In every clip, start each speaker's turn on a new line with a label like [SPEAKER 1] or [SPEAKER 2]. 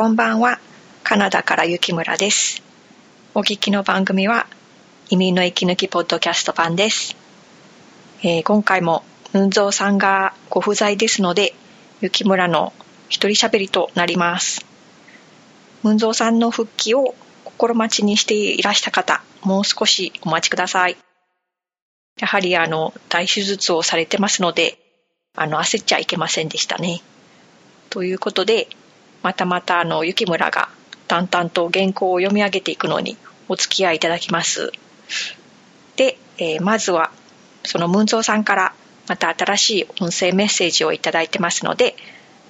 [SPEAKER 1] こんばんは。カナダから雪村です。お聞きの番組は、移民の息抜きポッドキャスト版です。えー今回も、ムンゾーさんがご不在ですので、雪村の一人喋りとなります。ムンゾーさんの復帰を心待ちにしていらした方、もう少しお待ちください。やはりあの、大手術をされてますので、あの、焦っちゃいけませんでしたね。ということで、またまたあの、雪村が淡々と原稿を読み上げていくのにお付き合いいただきます。で、えーまずは、そのムンゾーさんからまた新しい音声メッセージをいただいてますので、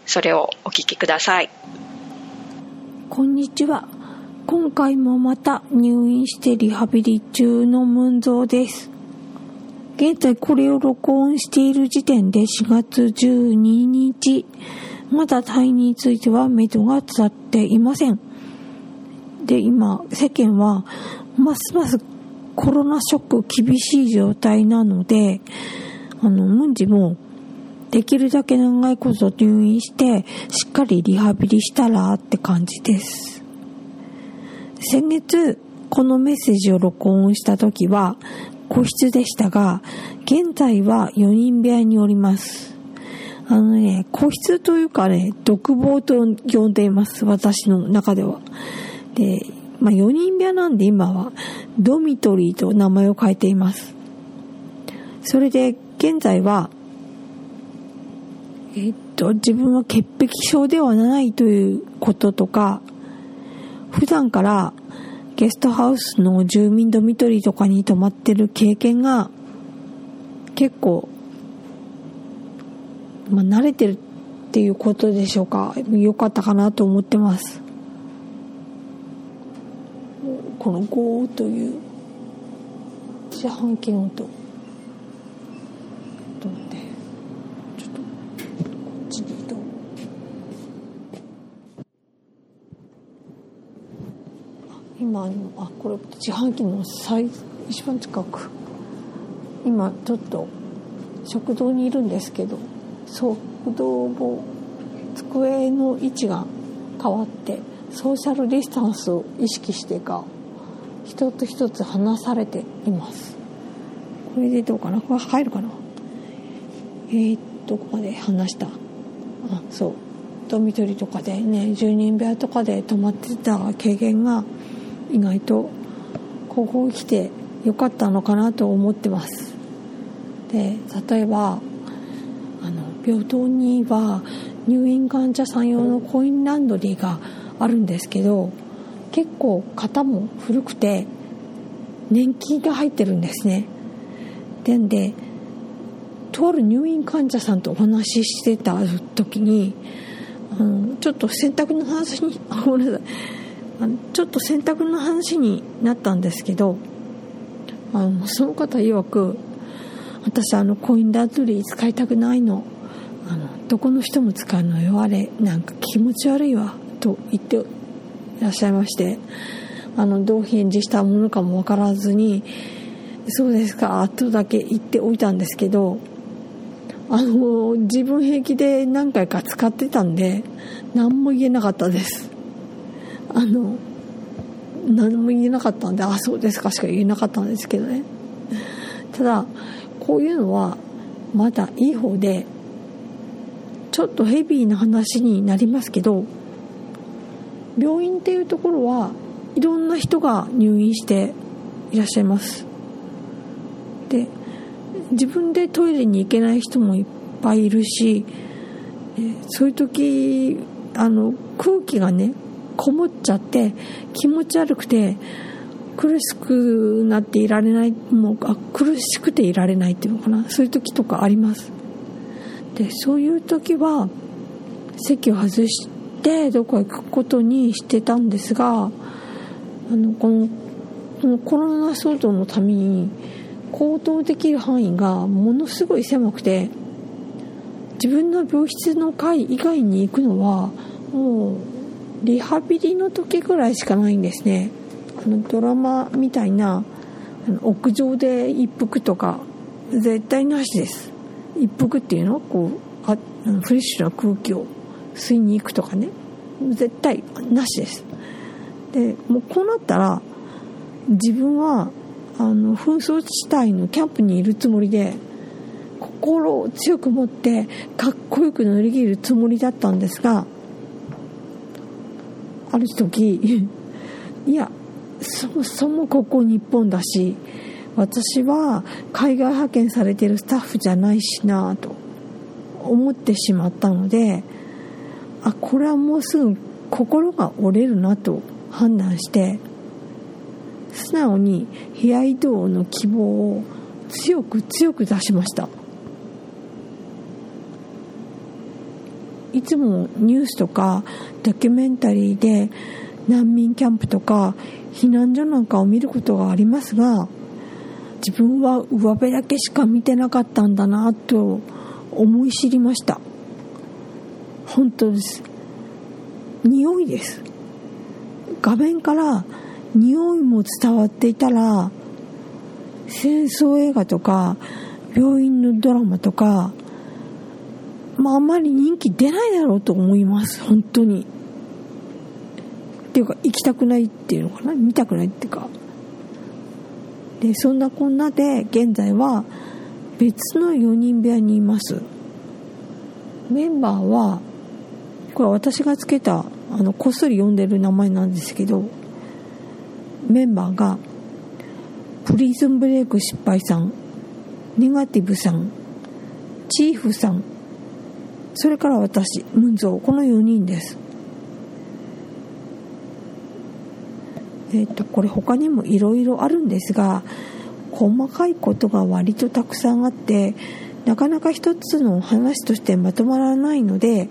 [SPEAKER 1] それをお聞きください。
[SPEAKER 2] こんにちは。今回もまた入院してリハビリ中のムンゾーです。現在これを録音している時点で4月12日。まだ退院については目処が立っていません。で、今、世間はますますコロナショック厳しい状態なので、あの、ムンジもできるだけ長いこと入院して、しっかりリハビリしたらって感じです。先月、このメッセージを録音した時は、個室でしたが、現在は4人部屋におります。あのね、個室というかね、独房と呼んでいます。私の中では。で、まあ4人部屋なんで今は、ドミトリーと名前を変えています。それで、現在は、えっと、自分は潔癖症ではないということとか、普段からゲストハウスの住民ドミトリーとかに泊まってる経験が結構、まあ、慣れてるっていうことでしょうか。良かったかなと思ってます。このゴーという自販機の音。ちょっと待って。ちょっと、こっちに移動。今あのあこれ自販機の最一番近く今ちょっと食堂にいるんですけど食堂も机の位置が変わってソーシャルディスタンスを意識してか一つ一つ話されています。これでどうかな？これ入るかな？えー、どこまで話した。あそう。ドミトリとかでね10人部屋とかで泊まってた経験が意外とここに来てよかったのかなと思ってます。で例えば病棟には入院患者さん用のコインランドリーがあるんですけど結構型も古くて年金が入ってるんですね。でんでとある入院患者さんとお話ししてた時にあのちょっと洗濯の話に ごめんなさい。あのちょっと洗濯の話になったんですけどあのその方曰く私あのコインランドリー使いたくないの。どこの人も使うのよ。あれなんか気持ち悪いわ。と言っていらっしゃいまして。あのどう返事したものかも分からずにそうですかとだけ言っておいたんですけどあの自分平気で何回か使ってたんで何も言えなかったです。あの何も言えなかったんであそうですかしか言えなかったんですけどね。ただこういうのはまだいい方でちょっとヘビーな話になりますけど病院っていうところはいろんな人が入院していらっしゃいます。で自分でトイレに行けない人もいっぱいいるしそういう時あの空気がねこもっちゃって気持ち悪くて苦しくなっていられないもうあ苦しくていられないっていうのかな。そういう時とかあります。でそういう時は席を外してどこか行くことにしてたんですがあのこのこのコロナ騒動のために行動できる範囲がものすごい狭くて自分の病室の階以外に行くのはもうリハビリの時ぐらいしかないんですね。あのドラマみたいな屋上で一服とか絶対なしです。一服っていうの？こうあフレッシュな空気を吸いに行くとかね。絶対なしです。でもうこうなったら自分はあの紛争地帯のキャンプにいるつもりで心を強く持ってかっこよく乗り切るつもりだったんですがある時いやそもそもここ日本だし私は海外派遣されてるスタッフじゃないしなと思ってしまったのであこれはもうすぐ心が折れるなと判断して素直に部屋移動の希望を強く強く出しました。いつもニュースとかドキュメンタリーで難民キャンプとか避難所なんかを見ることがありますが自分は上辺だけしか見てなかったんだなと思い知りました。本当です。匂いです。画面から匂いも伝わっていたら戦争映画とか病院のドラマとかまああんまり人気出ないだろうと思います。本当に。っていうか行きたくないっていうのかな？見たくないっていうか。でそんなこんなで現在は別の4人部屋にいます。メンバーはこれ私がつけたあのこっそり呼んでる名前なんですけどメンバーがプリズンブレイク失敗さんネガティブさんチーフさんそれから私ムンゾーこの4人です。えっ、ー、とこれ他にもいろいろあるんですが細かいことが割とたくさんあってなかなか一つの話としてまとまらないので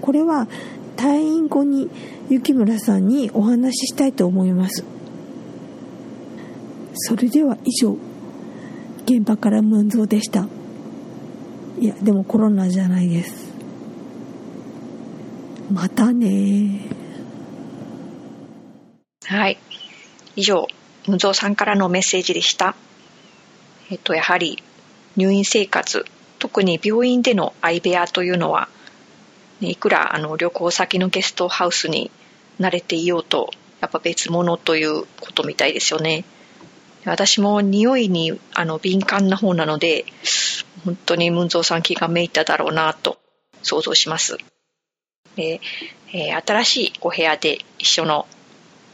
[SPEAKER 2] これは退院後に雪村さんにお話ししたいと思います。それでは以上現場からムンゾーでした。いやでもコロナじゃないです。またね
[SPEAKER 1] はい。以上ムンゾーさんからのメッセージでした。えっとやはり入院生活特に病院での相部屋というのは、いくらあの旅行先のゲストハウスに慣れていようとやっぱ別物ということみたいですよね。私も匂いにあの敏感な方なので本当にムンゾーさん気がめいただろうなと想像します。で、えー、新しいお部屋で一緒の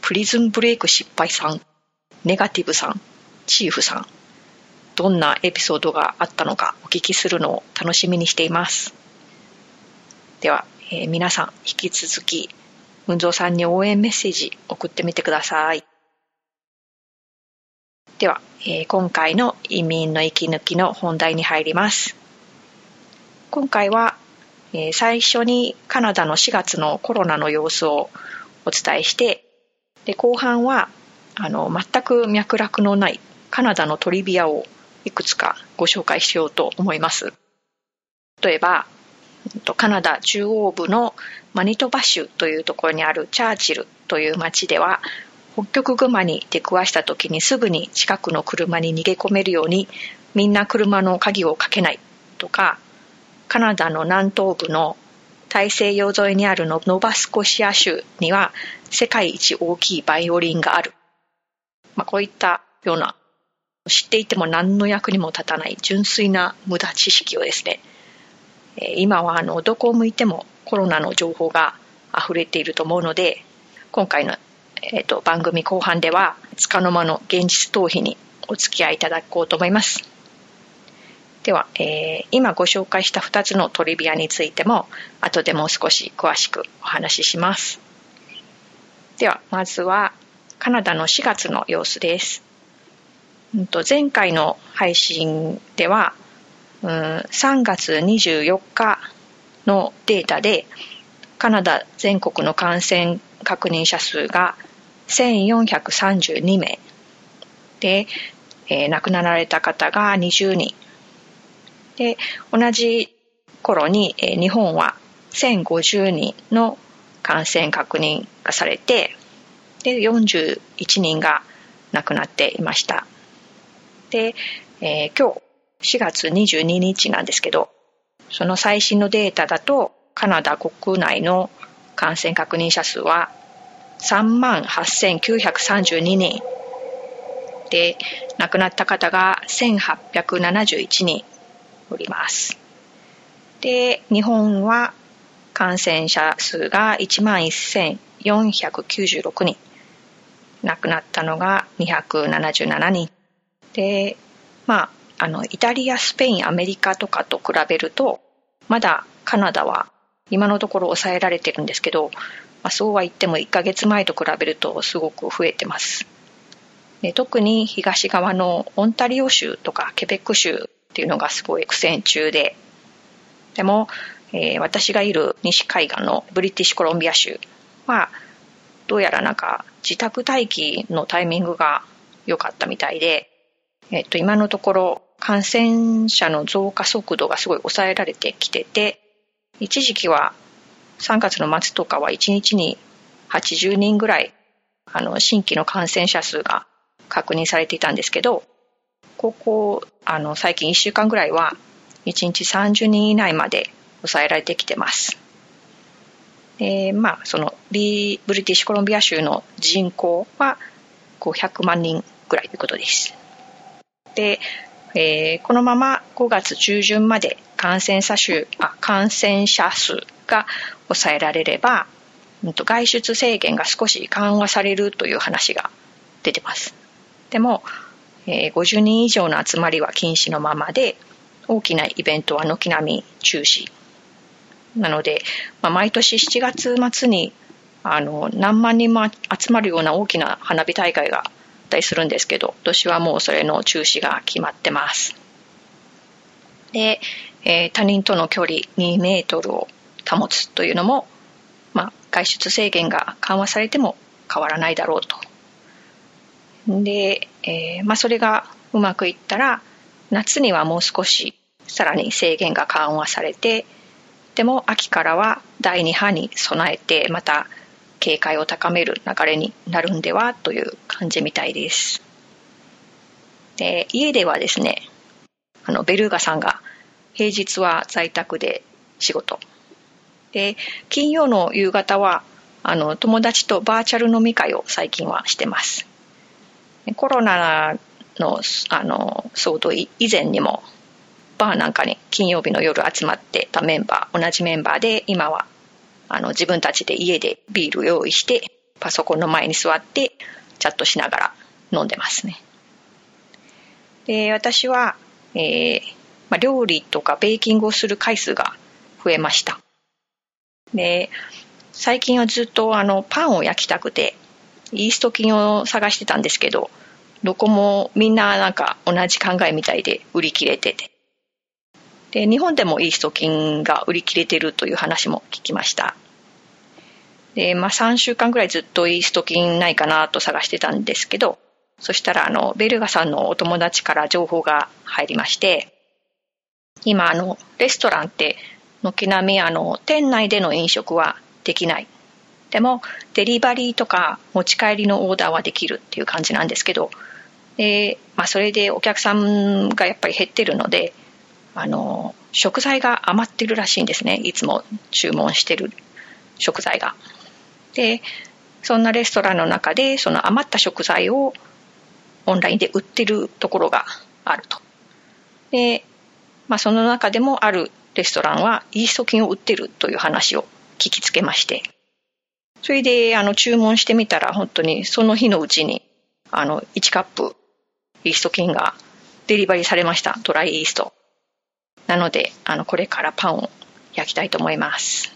[SPEAKER 1] プリズンブレイク失敗さんネガティブさんチーフさんどんなエピソードがあったのかお聞きするのを楽しみにしています。では、えー、皆さん引き続き文蔵さんに応援メッセージ送ってみてください。では、えー、今回の移民の息抜きの本題に入ります。今回は、えー、最初にカナダの4月のコロナの様子をお伝えしてで後半はあの全く脈絡のないカナダのトリビアをいくつかご紹介しようと思います。例えば、カナダ中央部のマニトバ州というところにあるチャーチルという町では、北極熊に出くわした時にすぐに近くの車に逃げ込めるようにみんな車の鍵をかけないとか、カナダの南東部の大西洋沿いにあるノバスコシア州には世界一大きいバイオリンがある。まあ、こういったような知っていても何の役にも立たない純粋な無駄知識をですね今はあのどこを向いてもコロナの情報が溢れていると思うので今回の、えーと、番組後半では束の間の現実逃避にお付き合いいただこうと思いますでは、えー、今ご紹介した2つのトリビアについても後でもう少し詳しくお話しします。ではまずはカナダの4月の様子です。前回の配信では、3月24日のデータでカナダ全国の感染確認者数が1432名で、えー、亡くなられた方が20人。で同じ頃に、えー、日本は1050人の感染確認がされてで41人が亡くなっていました。で、えー、今日4月22日なんですけど、その最新のデータだと、カナダ国内の感染確認者数は3万8932人で亡くなった方が1871人おります。で日本は感染者数が1万1496人。亡くなったのが277人。でまああのイタリアスペインアメリカとかと比べるとまだカナダは今のところ抑えられてるんですけど、まあ、そうは言っても1ヶ月前と比べるとすごく増えてます。で特に東側のオンタリオ州とかケベック州っていうのがすごい苦戦中で。でも、えー、私がいる西海岸のブリティッシュコロンビア州はどうやらなんか自宅待機のタイミングが良かったみたいで、えっと、今のところ感染者の増加速度がすごい抑えられてきてて一時期は3月の末とかは1日に80人ぐらいあの新規の感染者数が確認されていたんですけどここあの最近1週間ぐらいは1日30人以内まで抑えられてきてます。でまあそのビブリティッシュコロンビア州の人口は500万人ぐらいということです。で、えー、このまま5月中旬まで感染者数あ感染者数が抑えられれば外出制限が少し緩和されるという話が出てます。でも、えー、50人以上の集まりは禁止のままで大きなイベントは軒並み中止なので、まあ、毎年7月末にあの何万人も集まるような大きな花火大会があったりするんですけど今年はもうそれの中止が決まってます。で、えー、他人との距離2メートルを保つというのも、まあ、外出制限が緩和されても変わらないだろうとで、えー、まあ、それがうまくいったら夏にはもう少しさらに制限が緩和されてでも秋からは第2波に備えてまた警戒を高める流れになるんではという感じみたいです。で家ではですねあのベルーガさんが平日は在宅で仕事で金曜の夕方はあの友達とバーチャル飲み会を最近はしてますコロナのあの騒動以前にもバーなんかに金曜日の夜集まってたメンバー同じメンバーで今はあの自分たちで家でビール用意してパソコンの前に座ってチャットしながら飲んでますね。で私は、えーまあ、料理とかベーキングをする回数が増えました。で最近はずっとあのパンを焼きたくてイースト菌を探してたんですけどどこもみんななんか同じ考えみたいで売り切れてて。で日本でもイースト菌が売り切れてるという話も聞きました。で、まあ、3週間ぐらいずっとイースト菌ないかなと探してたんですけどそしたらあのベルガさんのお友達から情報が入りまして今あのレストランって軒並みあの店内での飲食はできない。でもデリバリーとか持ち帰りのオーダーはできるっていう感じなんですけど、でまあ、それでお客さんがやっぱり減ってるのであの食材が余ってるらしいんですねいつも注文してる食材が。でそんなレストランの中でその余った食材をオンラインで売ってるところがあると。で、まあ、その中でもあるレストランはイースト菌を売ってるという話を聞きつけましてそれであの注文してみたら本当にその日のうちにあの1カップイースト菌がデリバリーされました。ドライイースト。なのであのこれからパンを焼きたいと思います。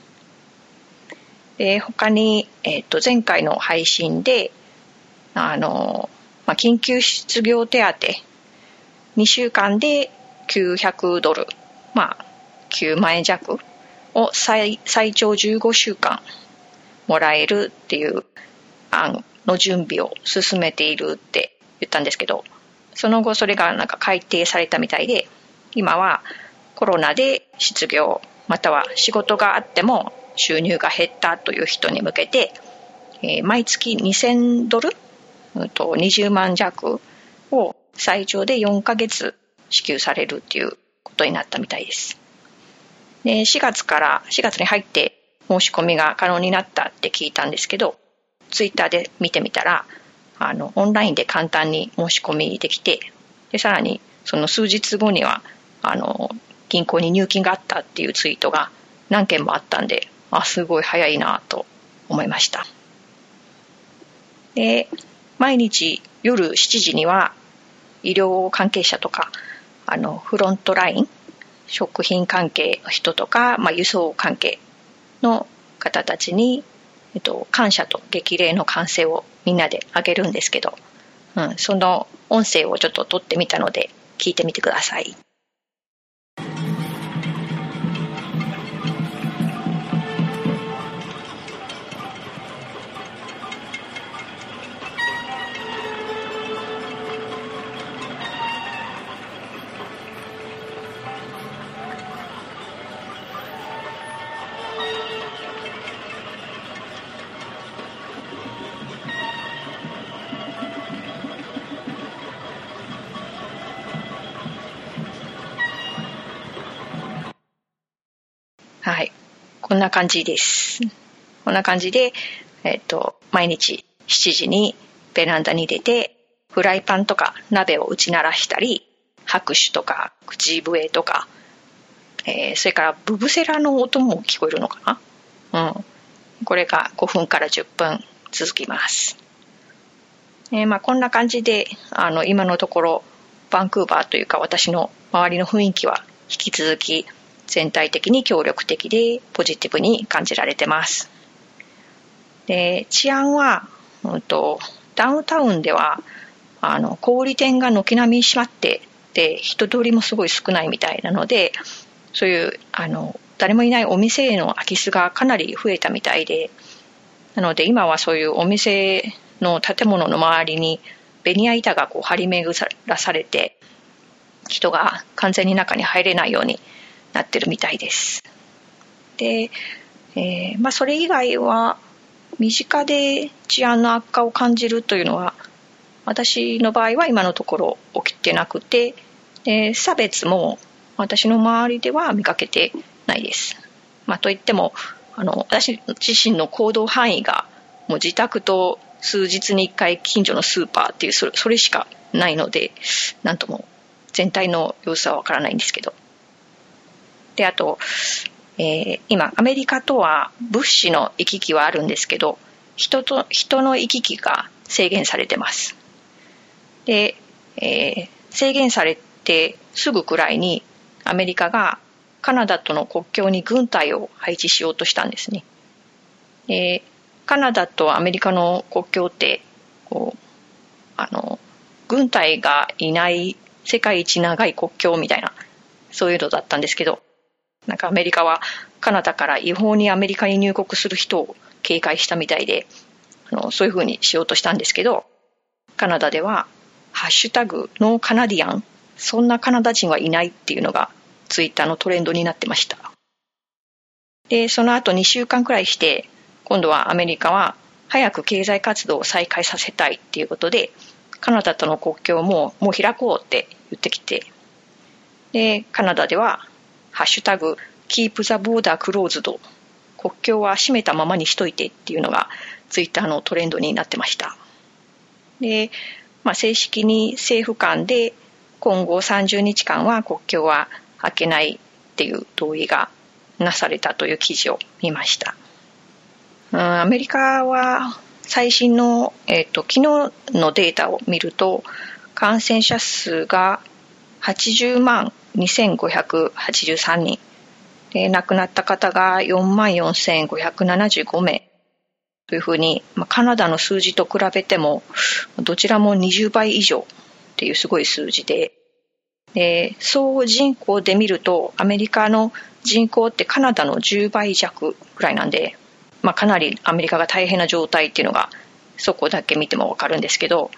[SPEAKER 1] で他に、えー、と前回の配信であの、まあ、緊急失業手当2週間で900ドルまあ9万円弱を最最長15週間もらえるっていう案の準備を進めているって言ったんですけどその後それがなんか改定されたみたいで今はコロナで失業または仕事があっても収入が減ったという人に向けて、えー、毎月2000ドル、うん、と20万弱を最長で4ヶ月支給されるっていうことになったみたいです。で4月から4月に入って申し込みが可能になったって聞いたんですけどツイッターで見てみたらあのオンラインで簡単に申し込みできてでさらにその数日後にはあの銀行に入金があったっていうツイートが何件もあったんであすごい早いなと思いました。で毎日夜7時には医療関係者とかあのフロントライン食品関係の人とか、まあ、輸送関係の方たちに、えっと、感謝と激励の歓声をみんなであげるんですけど、うん、その音声をちょっと撮ってみたので聞いてみてください。こんな感じです。こんな感じで、えっ、と、毎日7時にベランダに出て、フライパンとか鍋を打ち鳴らしたり、拍手とか口笛とか、えー、それからブブセラの音も聞こえるのかな？うん。これが5分から10分続きます。えー、まあこんな感じで、あの、今のところ、バンクーバーというか私の周りの雰囲気は引き続き全体的に協力的でポジティブに感じられてます。で治安は、うんと、ダウンタウンではあの小売店が軒並み閉まってで人通りもすごい少ないみたいなのでそういうあの誰もいないお店への空き巣がかなり増えたみたいでなので今はそういうお店の建物の周りにベニヤ板がこう張り巡らされて人が完全に中に入れないようになってるみたいです。で、えー、まあ、それ以外は身近で治安の悪化を感じるというのは私の場合は今のところ起きてなくてで差別も私の周りでは見かけてないです。まあ、といってもあの私自身の行動範囲がもう自宅と数日に1回近所のスーパーっていうそれしかないので何とも全体の様子はわからないんですけどで、あと、えー、今、アメリカとは物資の行き来はあるんですけど、人と、人の行き来が制限されてます。で、えー、制限されてすぐくらいにアメリカがカナダとの国境に軍隊を配置しようとしたんですね。でカナダとアメリカの国境ってこうあの軍隊がいない世界一長い国境みたいなそういうのだったんですけどなんかアメリカはカナダから違法にアメリカに入国する人を警戒したみたいで、あのそういうふうにしようとしたんですけど、カナダでは、ハッシュタグノーカナディアン、そんなカナダ人はいないっていうのがツイッターのトレンドになってました。で、その後2週間くらいして、今度はアメリカは早く経済活動を再開させたいっていうことで、カナダとの国境ももう開こうって言ってきて、で、カナダではハッシュタグ、keep the border closed 国境は閉めたままにしといてっていうのがツイッターのトレンドになってました。で、まあ、正式に政府間で今後30日間は国境は開けないっていう同意がなされたという記事を見ました。うん、アメリカは最新の、えーと、昨日のデータを見ると感染者数が80万2583人。で亡くなった方が4万4575名。というふうに、まあ、カナダの数字と比べてもどちらも20倍以上っていうすごい数字で。で総人口で見るとアメリカの人口ってカナダの10倍弱ぐらいなんで、まあ、かなりアメリカが大変な状態っていうのがそこだけ見ても分かるんですけど、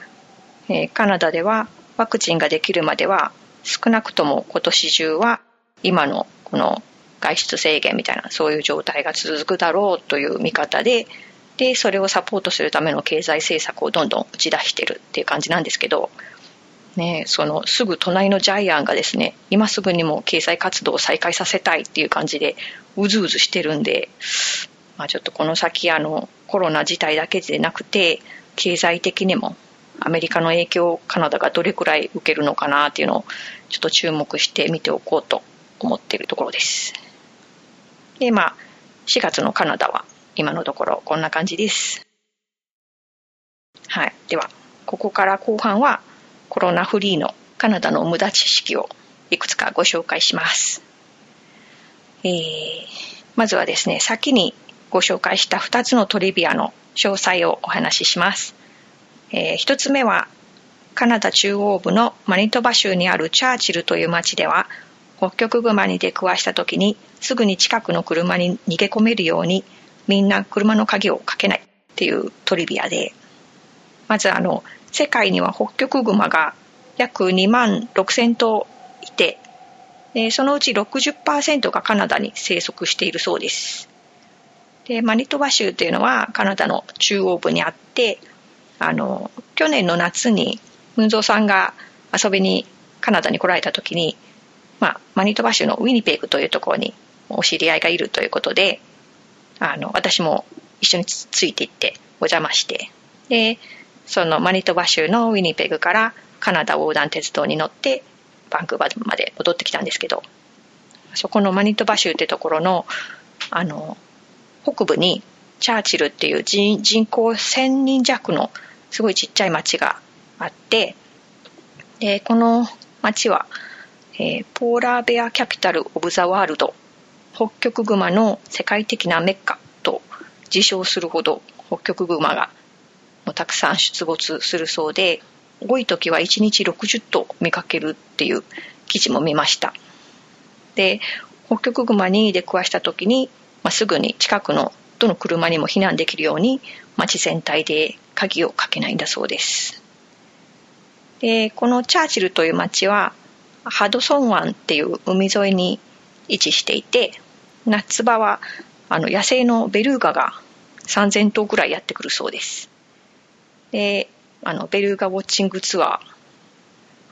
[SPEAKER 1] えー、カナダではワクチンができるまでは少なくとも今年中は今のこの外出制限みたいなそういう状態が続くだろうという見方ででそれをサポートするための経済政策をどんどん打ち出してるっていう感じなんですけど、ね、そのすぐ隣のジャイアンがですね今すぐにも経済活動を再開させたいっていう感じでうずうずしてるんでまあ、ちょっとこの先あのコロナ自体だけでなくて経済的にもアメリカの影響をカナダがどれくらい受けるのかなっていうのをちょっと注目して見ておこうと思っているところです。で、まあ、4月のカナダは今のところこんな感じです。はい。では、ここから後半はコロナフリーのカナダの無駄知識をいくつかご紹介します。えー、まずはですね、先にご紹介した2つのトリビアの詳細をお話しします。えー、1つ目はカナダ中央部のマニトバ州にあるチャーチルという町では北極熊に出くわした時にすぐに近くの車に逃げ込めるようにみんな車の鍵をかけないっていうトリビアでまずあの世界には北極熊が約2万6000頭いてそのうち60%がカナダに生息しているそうです。でマニトバ州というのはカナダの中央部にあってあの去年の夏に文蔵さんが遊びにカナダに来られた時に、まあ、マニトバ州のウィニペグというところにお知り合いがいるということであの私も一緒についていってお邪魔して。でそのマニトバ州のウィニペグからカナダ横断鉄道に乗ってバンクーバーまで戻ってきたんですけどそこのマニトバ州ってところのあの北部にチャーチルっていう人人口1000人弱のすごいちっちゃい町があってでこの町は、えー、ポーラーベアキャピタル・オブ・ザ・ワールド北極熊の世界的なメッカと自称するほど北極熊がもうたくさん出没するそうで多い時は1日60頭見かけるっていう記事も見ましたで北極熊に出くわした時に、まあ、すぐに近くのどの車にも避難できるように町全体で鍵をかけないんだそうです。でこのチャーチルという町はハドソン湾っていう海沿いに位置していて夏場はあの野生のベルーガが3000頭ぐらいやってくるそうです。であのベルーガウォッチングツアー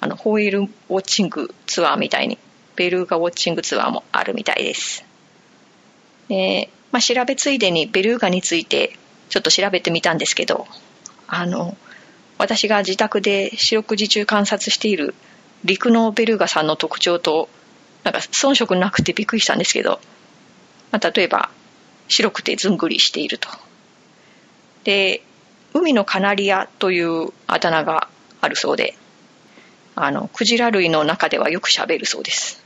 [SPEAKER 1] あのホイールウォッチングツアーみたいにベルーガウォッチングツアーもあるみたいです。でまあ、調べついでにベルーガについてちょっと調べてみたんですけどあの私が自宅で四六時中観察している陸のベルガさんの特徴となんか遜色なくてびっくりしたんですけど、まあ、例えば白くてずんぐりしていると。で海のカナリアというあだ名があるそうであのクジラ類の中ではよくしゃべるそうです。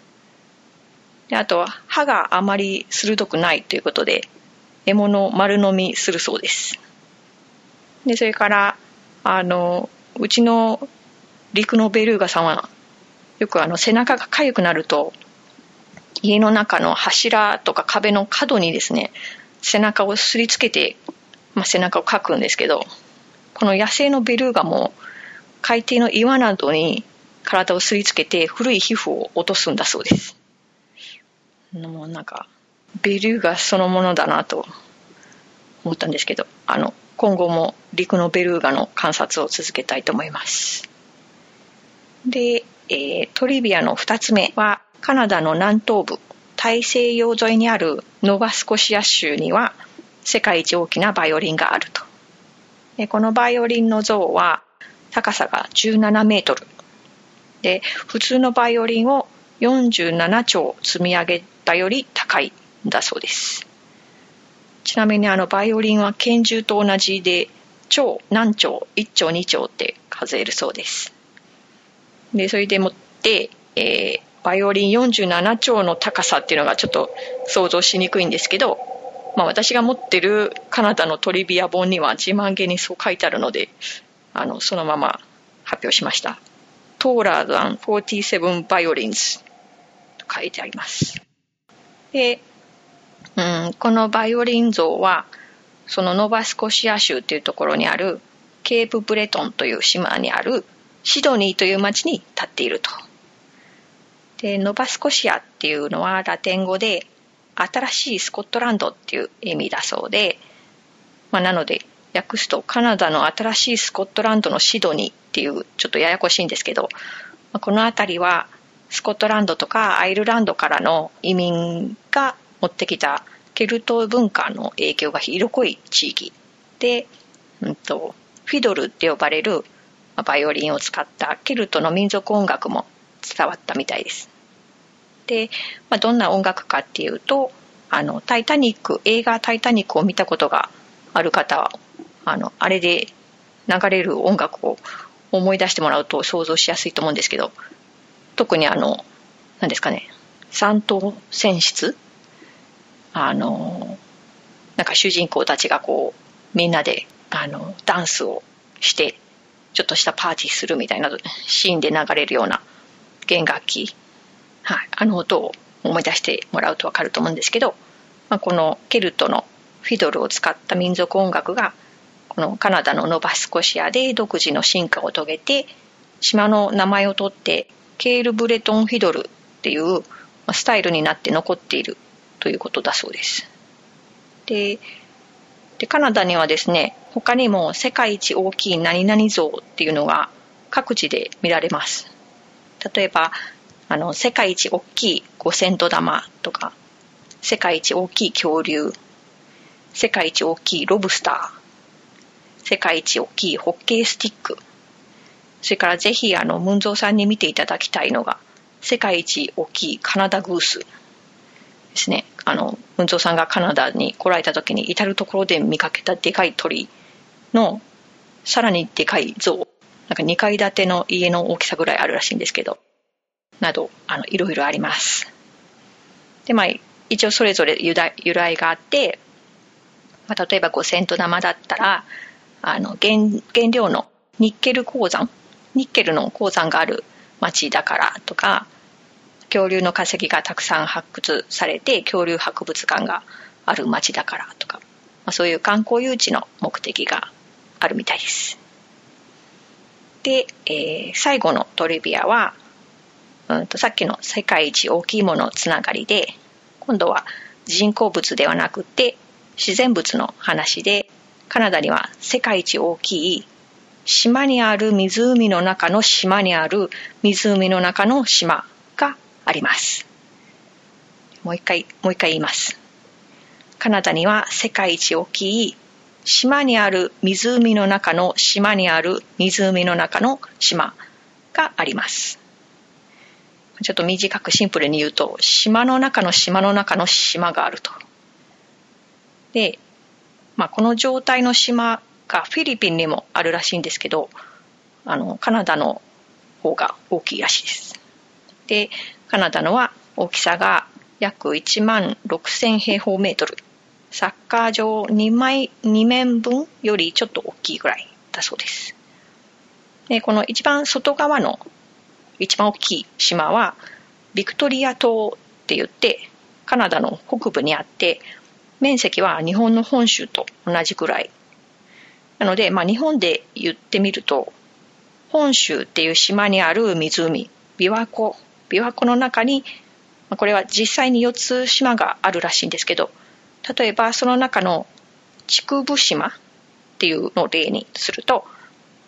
[SPEAKER 1] であとは歯があまり鋭くないということで獲物を丸飲みするそうですでそれからあのうちの陸のベルーガさんはよくあの背中が痒くなると家の中の柱とか壁の角にですね背中をすりつけて、まあ、背中をかくんですけどこの野生のベルーガも海底の岩などに体をすりつけて古い皮膚を落とすんだそうです。もうなんかベルーガそのものだなと思ったんですけどあの今後も陸のベルーガの観察を続けたいと思います。で、えー、トリビアの2つ目はカナダの南東部大西洋沿いにあるノバスコシア州には世界一大きなバイオリンがあると。でこのバイオリンの像は高さが17メートル。で普通のバイオリンを47丁積み上げたより高いんだそうです。ちなみにあのバイオリンは拳銃と同じで超何丁1丁2丁って数えるそうです。でそれでもって、えー、バイオリン47丁の高さっていうのがちょっと想像しにくいんですけど、まあ、私が持ってるカナダのトリビア本には自慢げにそう書いてあるのであのそのまま発表しました「トーラーザン47バイオリンズ」と書いてあります。で、うん、このバイオリン像はそのノバスコシア州というところにあるケープブレトンという島にあるシドニーという町に立っていると。でノバスコシアっていうのはラテン語で新しいスコットランドっていう意味だそうで、まあ、なので訳すとカナダの新しいスコットランドのシドニーっていうちょっとややこしいんですけど、まあ、この辺りはスコットランドとかアイルランドからの移民が持ってきたケルト文化の影響が色濃い地域で、うんと、フィドルって呼ばれるバイオリンを使ったケルトの民族音楽も伝わったみたいです。で、まあ、どんな音楽かっていうとあの「タイタニック」映画「タイタニック」を見たことがある方はあのあれで流れる音楽を思い出してもらうと想像しやすいと思うんですけど特にあの何ですかね三等選出あのなんか主人公たちがこうみんなであのダンスをしてちょっとしたパーティーするみたいなシーンで流れるような弦楽器、はい、あの音を思い出してもらうと分かると思うんですけど、まあ、このケルトのフィドルを使った民族音楽がこのカナダのノバスコシアで独自の進化を遂げて島の名前を取ってケールブレトンフィドルっていうスタイルになって残っているということだそうです。ででカナダにはですね他にも世界一大きい何々像っていうのが各地で見られます。例えばあの世界一大きい五千度玉とか世界一大きい恐竜世界一大きいロブスター世界一大きいホッケースティックそれからぜひあのムンゾーさんに見ていただきたいのが世界一大きいカナダグースですねあのムンゾーさんがカナダに来られた時に至る所で見かけたでかい鳥のさらにでかい像。なんか2階建ての家の大きさぐらいあるらしいんですけど。などあのいろいろあります。でまあ一応それぞれ由来由来があって、まあ、例えば五セント玉だったらあの原原料のニッケル鉱山。ニッケルの鉱山がある町だからとか恐竜の化石がたくさん発掘されて恐竜博物館がある町だからとか、まあ、そういう観光誘致の目的があるみたいです。で、えー、最後のトリビアは、うんとさっきの世界一大きいものつながりで今度は人工物ではなくて自然物の話でカナダには世界一大きい島にある湖の中の島にある湖の中の島あります。もう一回、もう一回言います。カナダには世界一大きい島にある湖の中の島にある湖の中の島があります。ちょっと短くシンプルに言うと島の中の島の中の島があると。で、まあ、この状態の島がフィリピンにもあるらしいんですけどあのカナダの方が大きいらしいです。でカナダのは大きさが約1万6000平方メートルサッカー場2枚2面分よりちょっと大きいぐらいだそうです。でこの一番外側の一番大きい島はビクトリア島って言ってカナダの北部にあって面積は日本の本州と同じくらいなので、まあ、日本で言ってみると本州っていう島にある湖琵琶湖琵琶湖の中にこれは実際に4つ島があるらしいんですけど例えばその中の竹生島っていうのを例にすると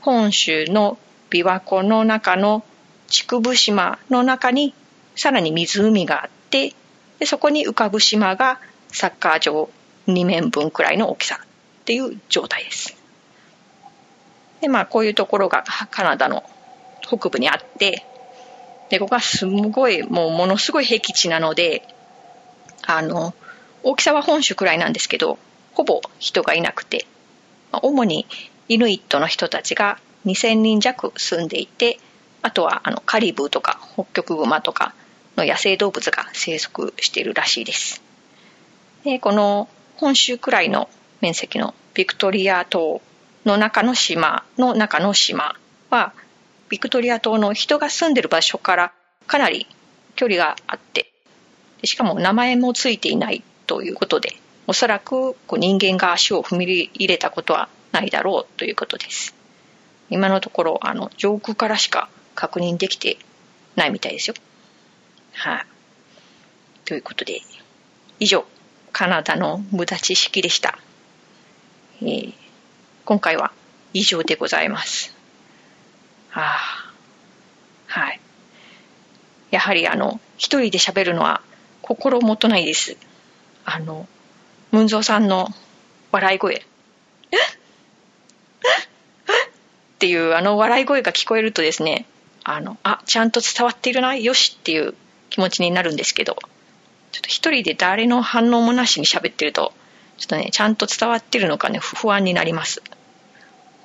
[SPEAKER 1] 本州の琵琶湖の中の竹生島の中にさらに湖があってでそこに浮かぶ島がサッカー場2面分くらいの大きさっていう状態です。でまあこういうところがカナダの北部にあってでここはすごいもうものすごい僻地なのであの大きさは本州くらいなんですけどほぼ人がいなくて主にイヌイットの人たちが2000人弱住んでいてあとはあのカリブーとか北極熊とかの野生動物が生息しているらしいです。でこの本州くらいの面積のビクトリア島の中の島の中の島はビクトリア島の人が住んでる場所からかなり距離があってしかも名前もついていないということでおそらくこう人間が足を踏み入れたことはないだろうということです。今のところあの上空からしか確認できてないみたいですよ。はい、ということで以上カナダの無駄知識でした、えー、今回は以上でございます。はあはい。やはりあの一人で喋るのは心もとないです。あのムンゾーさんの笑い声。え？っていうあの笑い声が聞こえるとですねあのあちゃんと伝わっているなよしっていう気持ちになるんですけどちょっと一人で誰の反応もなしに喋ってるとちょっとねちゃんと伝わってるのかね不安になります。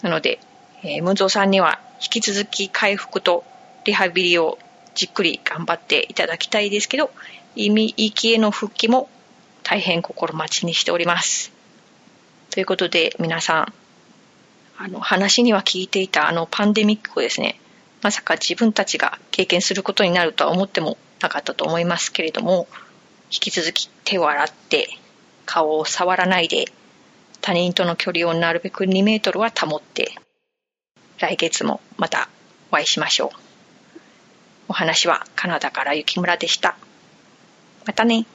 [SPEAKER 1] なので、えー、ムンゾーさんには引き続き回復とリハビリをじっくり頑張っていただきたいですけど意味域への復帰も大変心待ちにしております。ということで皆さんあの話には聞いていたあのパンデミックをですねまさか自分たちが経験することになるとは思ってもなかったと思いますけれども引き続き手を洗って顔を触らないで他人との距離をなるべく2メートルは保って来月もまたお会いしましょう。お話はカナダから雪村でした。またね。